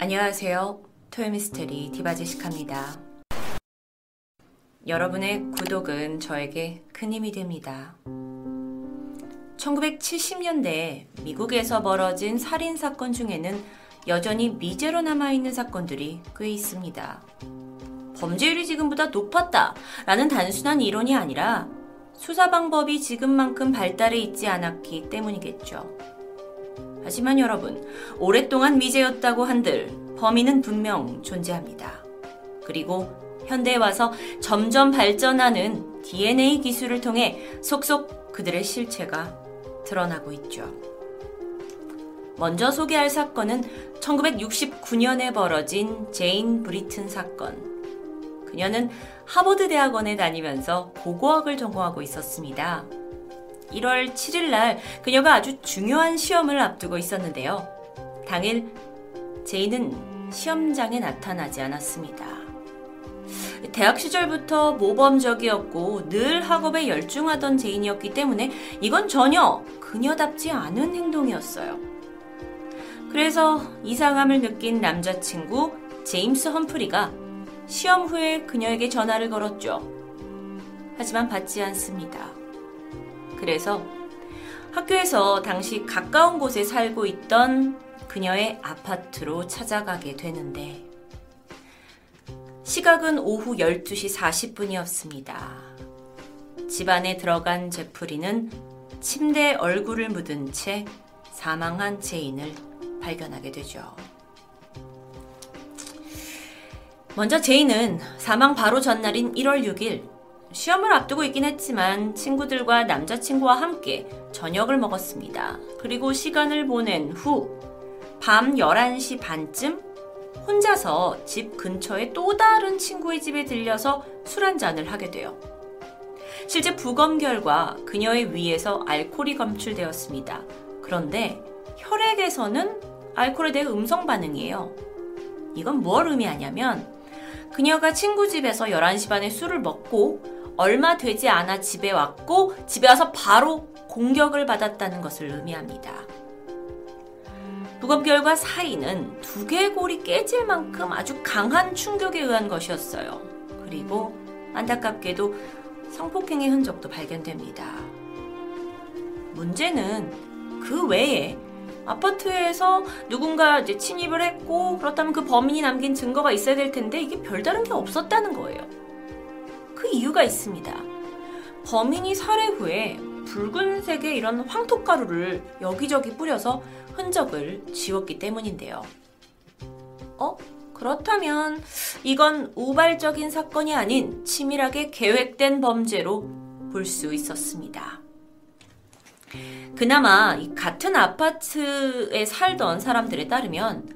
안녕하세요. 토요미스테리 디바제시카입니다. 여러분의 구독은 저에게 큰 힘이 됩니다. 1970년대 미국에서 벌어진 살인 사건 중에는 여전히 미제로 남아있는 사건들이 꽤 있습니다. 범죄율이 지금보다 높았다 라는 단순한 이론이 아니라 수사 방법이 지금만큼 발달해 있지 않았기 때문이겠죠. 하지만 여러분, 오랫동안 미제였다고 한들 범인은 분명 존재합니다. 그리고 현대에 와서 점점 발전하는 DNA 기술을 통해 속속 그들의 실체가 드러나고 있죠. 먼저 소개할 사건은 1969년에 벌어진 제인 브리튼 사건. 그녀는 하버드 대학원에 다니면서 고고학을 전공하고 있었습니다. 1월 7일 날 그녀가 아주 중요한 시험을 앞두고 있었는데요. 당일 제인은 시험장에 나타나지 않았습니다. 대학 시절부터 모범적이었고 늘 학업에 열중하던 제인이었기 때문에 이건 전혀 그녀답지 않은 행동이었어요. 그래서 이상함을 느낀 남자친구 제임스 험프리가 시험 후에 그녀에게 전화를 걸었죠. 하지만 받지 않습니다. 그래서 학교에서 당시 가까운 곳에 살고 있던 그녀의 아파트로 찾아가게 되는데 시각은 오후 12시 40분이었습니다. 집안에 들어간 제프리는 침대에 얼굴을 묻은 채 사망한 제인을 발견하게 되죠. 먼저 제인은 사망 바로 전날인 1월 6일 시험을 앞두고 있긴 했지만 친구들과 남자친구와 함께 저녁을 먹었습니다. 그리고 시간을 보낸 후 밤 11시 반쯤 혼자서 집 근처에 또 다른 친구의 집에 들려서 술 한잔을 하게 돼요. 실제 부검 결과 그녀의 위에서 알코올이 검출되었습니다. 그런데 혈액에서는 알코올에 대해 음성 반응이에요. 이건 뭘 의미하냐면 그녀가 친구 집에서 11시 반에 술을 먹고 얼마 되지 않아 집에 왔고 집에 와서 바로 공격을 받았다는 것을 의미합니다. 부검 결과 사인은 두개골이 깨질 만큼 아주 강한 충격에 의한 것이었어요. 그리고 안타깝게도 성폭행의 흔적도 발견됩니다. 문제는 그 외에 아파트에서 누군가 이제 침입을 했고 그렇다면 그 범인이 남긴 증거가 있어야 될 텐데 이게 별다른 게 없었다는 거예요. 그 이유가 있습니다. 범인이 살해 후에 붉은색의 이런 황토가루를 여기저기 뿌려서 흔적을 지웠기 때문인데요. 어? 그렇다면 이건 우발적인 사건이 아닌 치밀하게 계획된 범죄로 볼 수 있었습니다. 그나마 같은 아파트에 살던 사람들에 따르면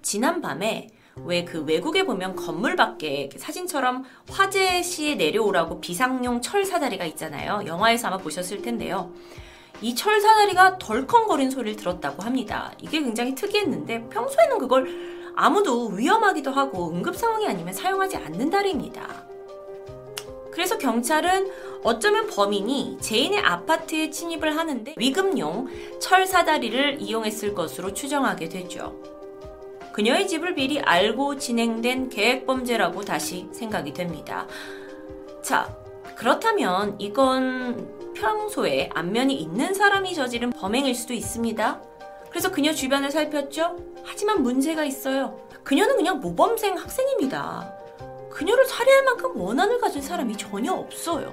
지난 밤에 왜 그 외국에 보면 건물 밖에 사진처럼 화재 시에 내려오라고 비상용 철 사다리가 있잖아요. 영화에서 아마 보셨을 텐데요. 이 철 사다리가 덜컹거린 소리를 들었다고 합니다. 이게 굉장히 특이했는데 평소에는 그걸 아무도 위험하기도 하고 응급 상황이 아니면 사용하지 않는다입니다. 그래서 경찰은 어쩌면 범인이 제인의 아파트에 침입을 하는데 위급용 철 사다리를 이용했을 것으로 추정하게 되죠. 그녀의 집을 미리 알고 진행된 계획 범죄라고 다시 생각이 됩니다. 자, 그렇다면 이건 평소에 안면이 있는 사람이 저지른 범행일 수도 있습니다. 그래서 그녀 주변을 살폈죠? 하지만 문제가 있어요. 그녀는 그냥 모범생 학생입니다. 그녀를 살해할 만큼 원한을 가진 사람이 전혀 없어요.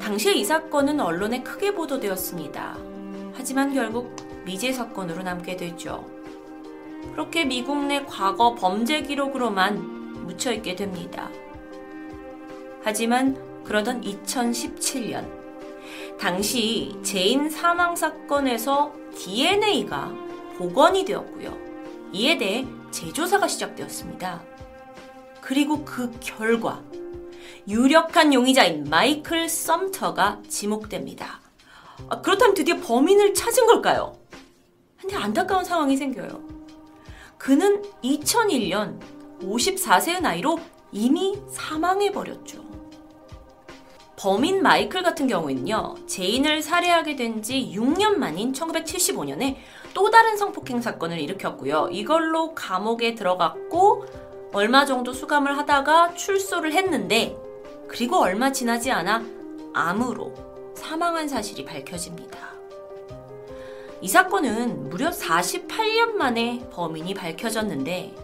당시에 이 사건은 언론에 크게 보도되었습니다. 하지만 결국 미제 사건으로 남게 되죠. 그렇게 미국 내 과거 범죄 기록으로만 묻혀있게 됩니다. 하지만 그러던 2017년, 당시 제인 사망 사건에서 DNA가 복원이 되었고요. 이에 대해 재조사가 시작되었습니다. 그리고 그 결과, 유력한 용의자인 마이클 썸터가 지목됩니다. 아, 그렇다면 드디어 범인을 찾은 걸까요? 근데 안타까운 상황이 생겨요. 그는 2001년 54세의 나이로 이미 사망해버렸죠. 범인 마이클 같은 경우에는요, 제인을 살해하게 된 지 6년 만인 1975년에 또 다른 성폭행 사건을 일으켰고요. 이걸로 감옥에 들어갔고, 얼마 정도 수감을 하다가 출소를 했는데, 그리고 얼마 지나지 않아 암으로 사망한 사실이 밝혀집니다. 이 사건은 무려 48년 만에 범인이 밝혀졌는데,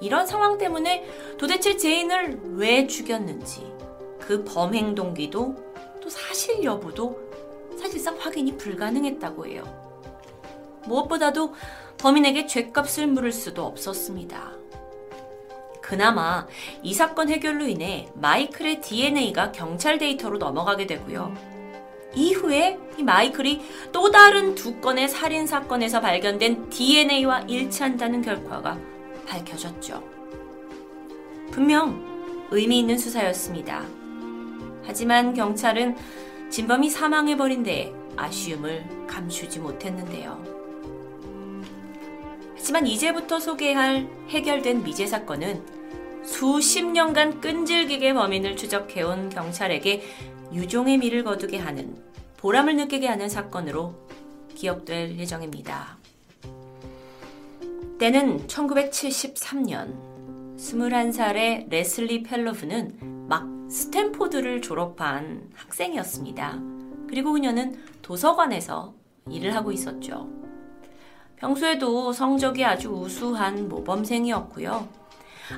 이런 상황 때문에 도대체 제인을 왜 죽였는지, 그 범행 동기도 또 사실 여부도 사실상 확인이 불가능했다고 해요. 무엇보다도 범인에게 죄값을 물을 수도 없었습니다. 그나마 이 사건 해결로 인해 마이클의 DNA가 경찰 데이터로 넘어가게 되고요. 이후에 이 마이클이 또 다른 두 건의 살인 사건에서 발견된 DNA와 일치한다는 결과가 밝혀졌죠. 분명 의미 있는 수사였습니다. 하지만 경찰은 진범이 사망해버린 데 아쉬움을 감추지 못했는데요. 하지만 이제부터 소개할 해결된 미제 사건은 수십 년간 끈질기게 범인을 추적해온 경찰에게 유종의 미를 거두게 하는 보람을 느끼게 하는 사건으로 기억될 예정입니다. 때는 1973년 21살의 레슬리 펠로프는 막 스탠포드를 졸업한 학생이었습니다. 그리고 그녀는 도서관에서 일을 하고 있었죠. 평소에도 성적이 아주 우수한 모범생이었고요.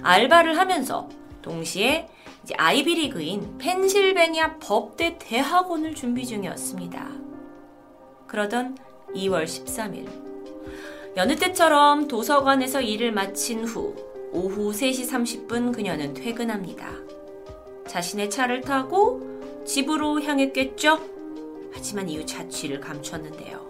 알바를 하면서 동시에 아이비리그인 펜실베니아 법대 대학원을 준비 중이었습니다. 그러던 2월 13일 여느 때처럼 도서관에서 일을 마친 후 오후 3시 30분 그녀는 퇴근합니다. 자신의 차를 타고 집으로 향했겠죠? 하지만 이후 자취를 감췄는데요.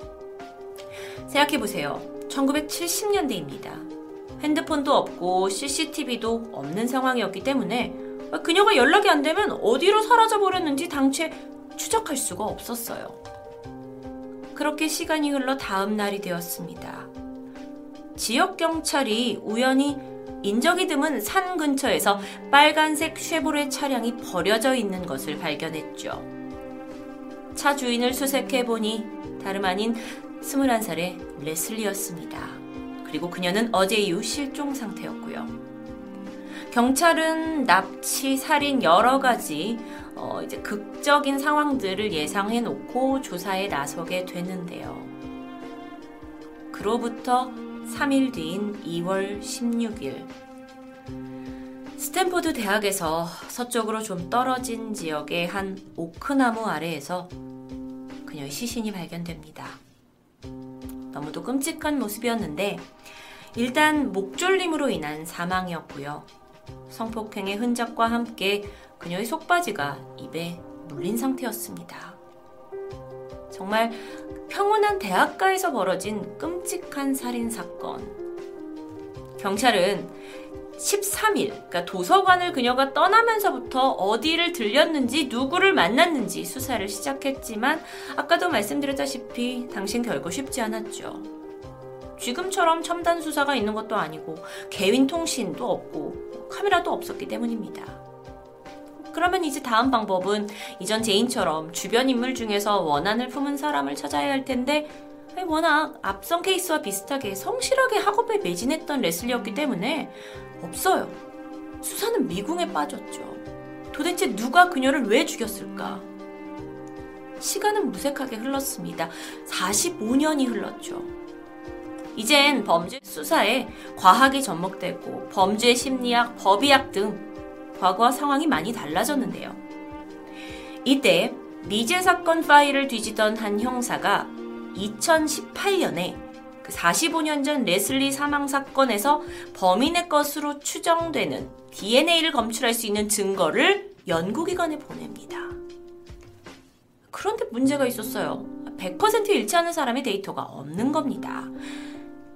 생각해보세요. 1970년대입니다. 핸드폰도 없고 CCTV도 없는 상황이었기 때문에 그녀가 연락이 안 되면 어디로 사라져 버렸는지 당최 추적할 수가 없었어요. 그렇게 시간이 흘러 다음 날이 되었습니다. 지역 경찰이 우연히 인적이 드문 산 근처에서 빨간색 쉐보레 차량이 버려져 있는 것을 발견했죠. 차 주인을 수색해 보니 다름 아닌 21살의 레슬리였습니다. 그리고 그녀는 어제 이후 실종 상태였고요. 경찰은 납치, 살인 여러 가지 어, 이제 극적인 상황들을 예상해 놓고 조사에 나서게 되는데요. 그로부터 3일 뒤인 2월 16일 스탠포드 대학에서 서쪽으로 좀 떨어진 지역의 한 오크나무 아래에서 그녀의 시신이 발견됩니다. 너무도 끔찍한 모습이었는데 일단 목 졸림으로 인한 사망이었고요. 성폭행의 흔적과 함께 그녀의 속바지가 입에 물린 상태였습니다. 정말 평온한 대학가에서 벌어진 끔찍한 살인 사건. 경찰은 13일, 그러니까 도서관을 그녀가 떠나면서부터 어디를 들렸는지 누구를 만났는지 수사를 시작했지만 아까도 말씀드렸다시피 당신 결코 쉽지 않았죠. 지금처럼 첨단 수사가 있는 것도 아니고 개인 통신도 없고 카메라도 없었기 때문입니다. 그러면 이제 다음 방법은 이전 제인처럼 주변 인물 중에서 원한을 품은 사람을 찾아야 할 텐데 워낙 앞선 케이스와 비슷하게 성실하게 학업에 매진했던 레슬리였기 때문에 없어요. 수사는 미궁에 빠졌죠. 도대체 누가 그녀를 왜 죽였을까? 시간은 무색하게 흘렀습니다. 45년이 흘렀죠. 이젠 범죄 수사에 과학이 접목되고 범죄 심리학, 법의학 등 과거와 상황이 많이 달라졌는데요. 이때 미제 사건 파일을 뒤지던 한 형사가 2018년에 45년 그전 레슬리 사망 사건에서 범인의 것으로 추정되는 DNA를 검출할 수 있는 증거를 연구기관에 보냅니다. 그런데 문제가 있었어요. 100% 일치하는 사람의 데이터가 없는 겁니다.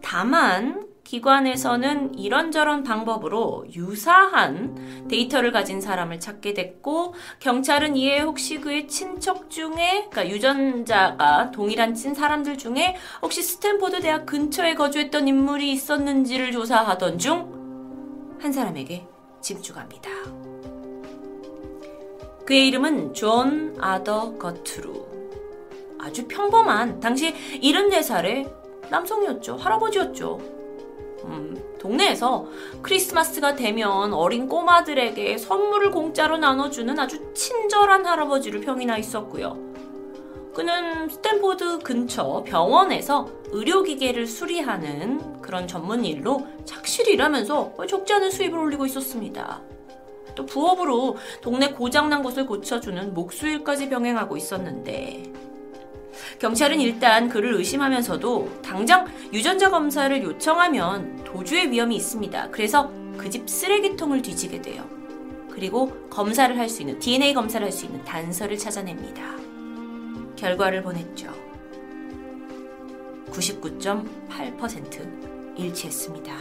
다만 기관에서는 이런저런 방법으로 유사한 데이터를 가진 사람을 찾게 됐고 경찰은 이에 혹시 그의 친척 중에 그러니까 유전자가 동일한 친 사람들 중에 혹시 스탠포드 대학 근처에 거주했던 인물이 있었는지를 조사하던 중 한 사람에게 집중합니다. 그의 이름은 존 아더 거트루. 아주 평범한 당시 74살의 남성이었죠. 할아버지였죠. 음, 동네에서 크리스마스가 되면 어린 꼬마들에게 선물을 공짜로 나눠주는 아주 친절한 할아버지로 평이 나 있었고요. 그는 스탠포드 근처 병원에서 의료기계를 수리하는 그런 전문 일로 착실히 일하면서 적지 않은 수입을 올리고 있었습니다. 또 부업으로 동네 고장난 것을 고쳐주는 목수일까지 병행하고 있었는데 경찰은 일단 그를 의심하면서도 당장 유전자 검사를 요청하면 도주의 위험이 있습니다. 그래서 그 집 쓰레기통을 뒤지게 돼요. 그리고 검사를 할 수 있는 DNA 검사를 할 수 있는 단서를 찾아냅니다. 결과를 보냈죠. 99.8% 일치했습니다.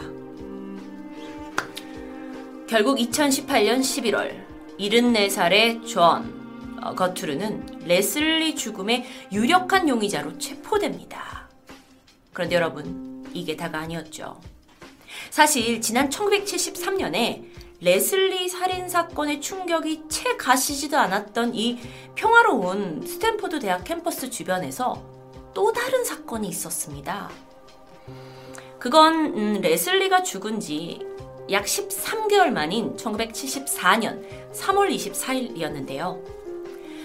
결국 2018년 11월 74살의 존 어, 거트루는 레슬리 죽음의 유력한 용의자로 체포됩니다. 그런데 여러분, 이게 다가 아니었죠. 사실 지난 1973년에 레슬리 살인 사건의 충격이 채 가시지도 않았던 이 평화로운 스탠포드 대학 캠퍼스 주변에서 또 다른 사건이 있었습니다. 그건 음, 레슬리가 죽은 지 약 13개월 만인 1974년 3월 24일이었는데요.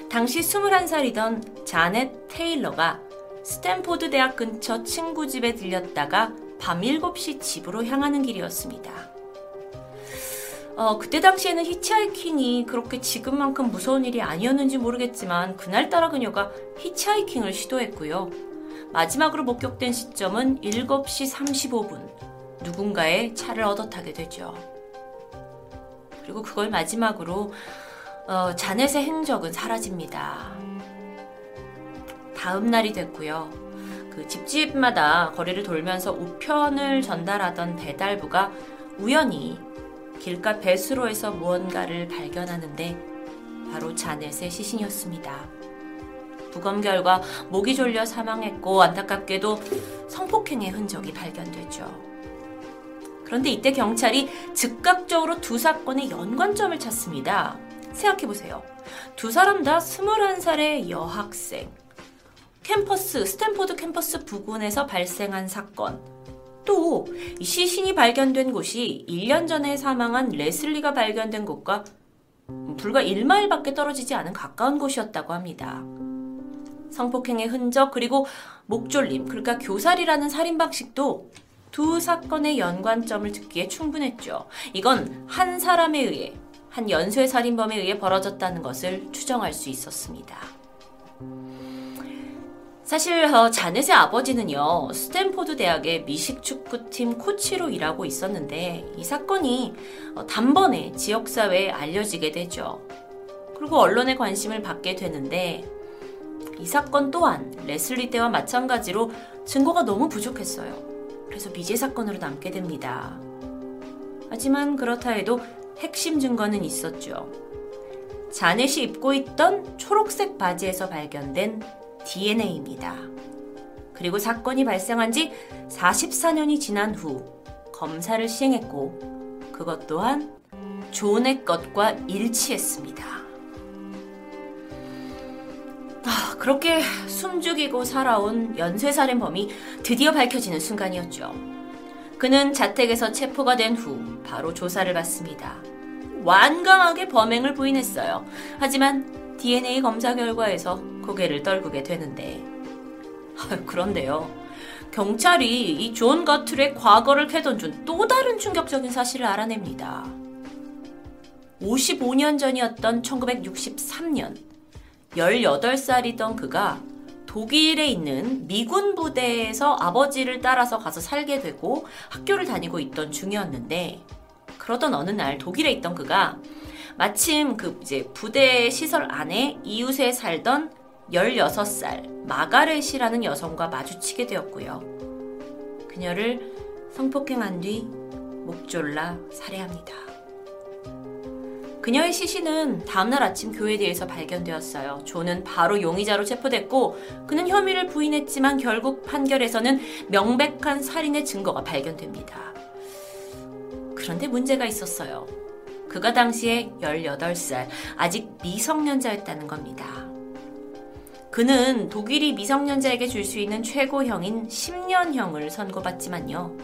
당시 21살이던 자넷 테일러가 스탠포드 대학 근처 친구 집에 들렸다가 밤 7시 집으로 향하는 길이었습니다. 어, 그때 당시에는 히치하이킹이 그렇게 지금만큼 무서운 일이 아니었는지 모르겠지만 그날따라 그녀가 히치하이킹을 시도했고요. 마지막으로 목격된 시점은 7시 35분. 누군가의 차를 얻어 타게 되죠. 그리고 그걸 마지막으로 어, 자넷의 행적은 사라집니다. 다음 날이 됐고요. 그 집집마다 거리를 돌면서 우편을 전달하던 배달부가 우연히 길가 배수로에서 무언가를 발견하는데 바로 자넷의 시신이었습니다. 부검 결과 목이 졸려 사망했고 안타깝게도 성폭행의 흔적이 발견되죠. 그런데 이때 경찰이 즉각적으로 두 사건의 연관점을 찾습니다. 생각해보세요. 두 사람 다 21살의 여학생. 캠퍼스, 스탠포드 캠퍼스 부근에서 발생한 사건. 또 시신이 발견된 곳이 1년 전에 사망한 레슬리가 발견된 곳과 불과 1마일밖에 떨어지지 않은 가까운 곳이었다고 합니다. 성폭행의 흔적 그리고 목졸림 그러니까 교살이라는 살인 방식도 두 사건의 연관점을 들기에 충분했죠. 이건 한 사람에 의해 한 연쇄 살인범에 의해 벌어졌다는 것을 추정할 수 있었습니다. 사실 어, 자넷의 아버지는요 스탠포드 대학의 미식 축구팀 코치로 일하고 있었는데 이 사건이 어, 단번에 지역 사회에 알려지게 되죠. 그리고 언론의 관심을 받게 되는데 이 사건 또한 레슬리 때와 마찬가지로 증거가 너무 부족했어요. 그래서 미제 사건으로 남게 됩니다. 하지만 그렇다 해도 핵심 증거는 있었죠. 자넷이 입고 있던 초록색 바지에서 발견된 DNA입니다. 그리고 사건이 발생한 지 44년이 지난 후 검사를 시행했고 그것 또한 존의 것과 일치했습니다. 아, 그렇게 숨죽이고 살아온 연쇄살인범이 드디어 밝혀지는 순간이었죠. 그는 자택에서 체포가 된 후 바로 조사를 받습니다. 완강하게 범행을 부인했어요. 하지만 DNA 검사 결과에서 고개를 떨구게 되는데 그런데요. 경찰이 이 존 거트루의 과거를 캐던 중 또 다른 충격적인 사실을 알아냅니다. 55년 전이었던 1963년 18살이던 그가 독일에 있는 미군 부대에서 아버지를 따라서 가서 살게 되고 학교를 다니고 있던 중이었는데 그러던 어느 날 독일에 있던 그가 마침 그 이제 부대 시설 안에 이웃에 살던 16살 마가렛이라는 여성과 마주치게 되었고요. 그녀를 성폭행한 뒤 목졸라 살해합니다. 그녀의 시신은 다음날 아침 교회대에서 발견되었어요. 조는 바로 용의자로 체포됐고 그는 혐의를 부인했지만 결국 판결에서는 명백한 살인의 증거가 발견됩니다. 그런데 문제가 있었어요. 그가 당시에 18살, 아직 미성년자였다는 겁니다. 그는 독일이 미성년자에게 줄 수 있는 최고형인 10년형을 선고받지만요.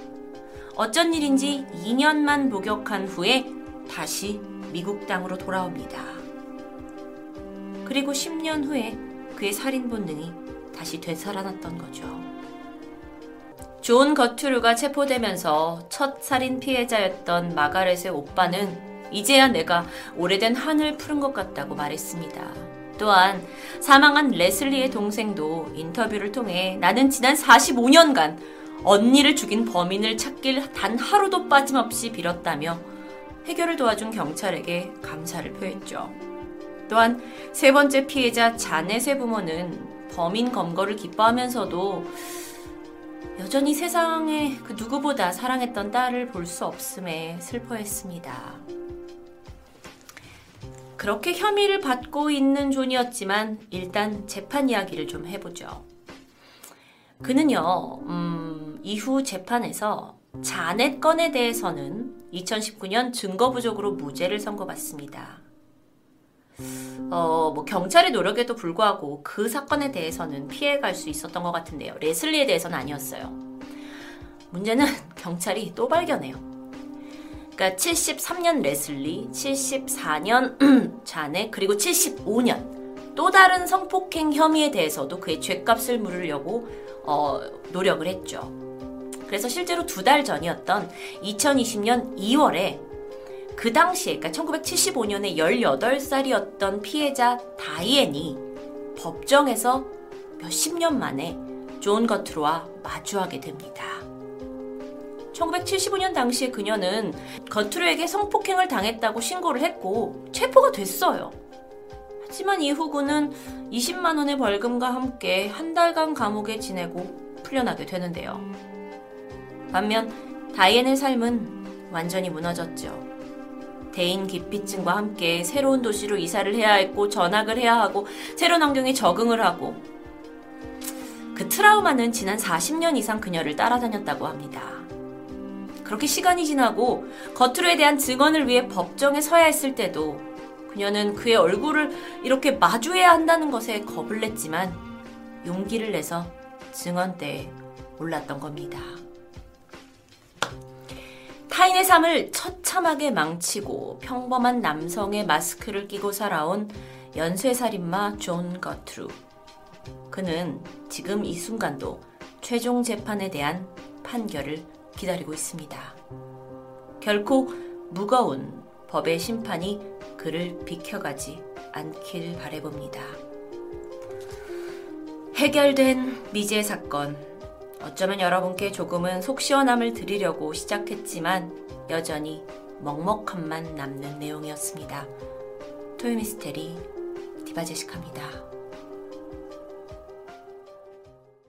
어쩐 일인지 2년만 복역한 후에 다시 미국 땅으로 돌아옵니다. 그리고 10년 후에 그의 살인 본능이 다시 되살아났던 거죠. 존 거트루가 체포되면서 첫 살인 피해자였던 마가렛의 오빠는 이제야 내가 오래된 한을 푸른 것 같다고 말했습니다. 또한 사망한 레슬리의 동생도 인터뷰를 통해 나는 지난 45년간 언니를 죽인 범인을 찾길 단 하루도 빠짐없이 빌었다며 해결을 도와준 경찰에게 감사를 표했죠. 또한 세 번째 피해자 자넷의 부모는 범인 검거를 기뻐하면서도 여전히 세상에 그 누구보다 사랑했던 딸을 볼 수 없음에 슬퍼했습니다. 그렇게 혐의를 받고 있는 존이었지만 일단 재판 이야기를 좀 해보죠. 그는요, 음, 이후 재판에서 자넷 건에 대해서는 2019년 증거 부족으로 무죄를 선고받습니다. 어, 뭐 경찰의 노력에도 불구하고 그 사건에 대해서는 피해갈 수 있었던 것 같은데요. 레슬리에 대해서는 아니었어요. 문제는 경찰이 또 발견해요. 그러니까 73년 레슬리, 74년 자넷, 그리고 75년 또 다른 성폭행 혐의에 대해서도 그의 죄값을 물으려고 어, 노력을 했죠. 그래서 실제로 두 달 전이었던 2020년 2월에 그 당시에, 그러니까 1975년에 18살이었던 피해자 다이앤이 법정에서 몇십 년 만에 존 거트루와 마주하게 됩니다. 1975년 당시에 그녀는 거트로에게 성폭행을 당했다고 신고를 했고 체포가 됐어요. 하지만 이후 그는 20만 원의 벌금과 함께 한 달간 감옥에 지내고 풀려나게 되는데요. 반면 다이앤의 삶은 완전히 무너졌죠. 대인 기피증과 함께 새로운 도시로 이사를 해야 했고 전학을 해야 하고 새로운 환경에 적응을 하고 그 트라우마는 지난 40년 이상 그녀를 따라다녔다고 합니다. 그렇게 시간이 지나고 거트로에 대한 증언을 위해 법정에 서야 했을 때도 그녀는 그의 얼굴을 이렇게 마주해야 한다는 것에 겁을 냈지만 용기를 내서 증언대에 올랐던 겁니다. 타인의 삶을 처참하게 망치고 평범한 남성의 마스크를 끼고 살아온 연쇄살인마 존 거트루. 그는 지금 이 순간도 최종 재판에 대한 판결을 기다리고 있습니다. 결코 무거운 법의 심판이 그를 비켜가지 않길 바래봅니다. 해결된 미제 사건. 어쩌면 여러분께 조금은 속 시원함을 드리려고 시작했지만 여전히 먹먹함만 남는 내용이었습니다. 토요미스테리 디바제식합니다.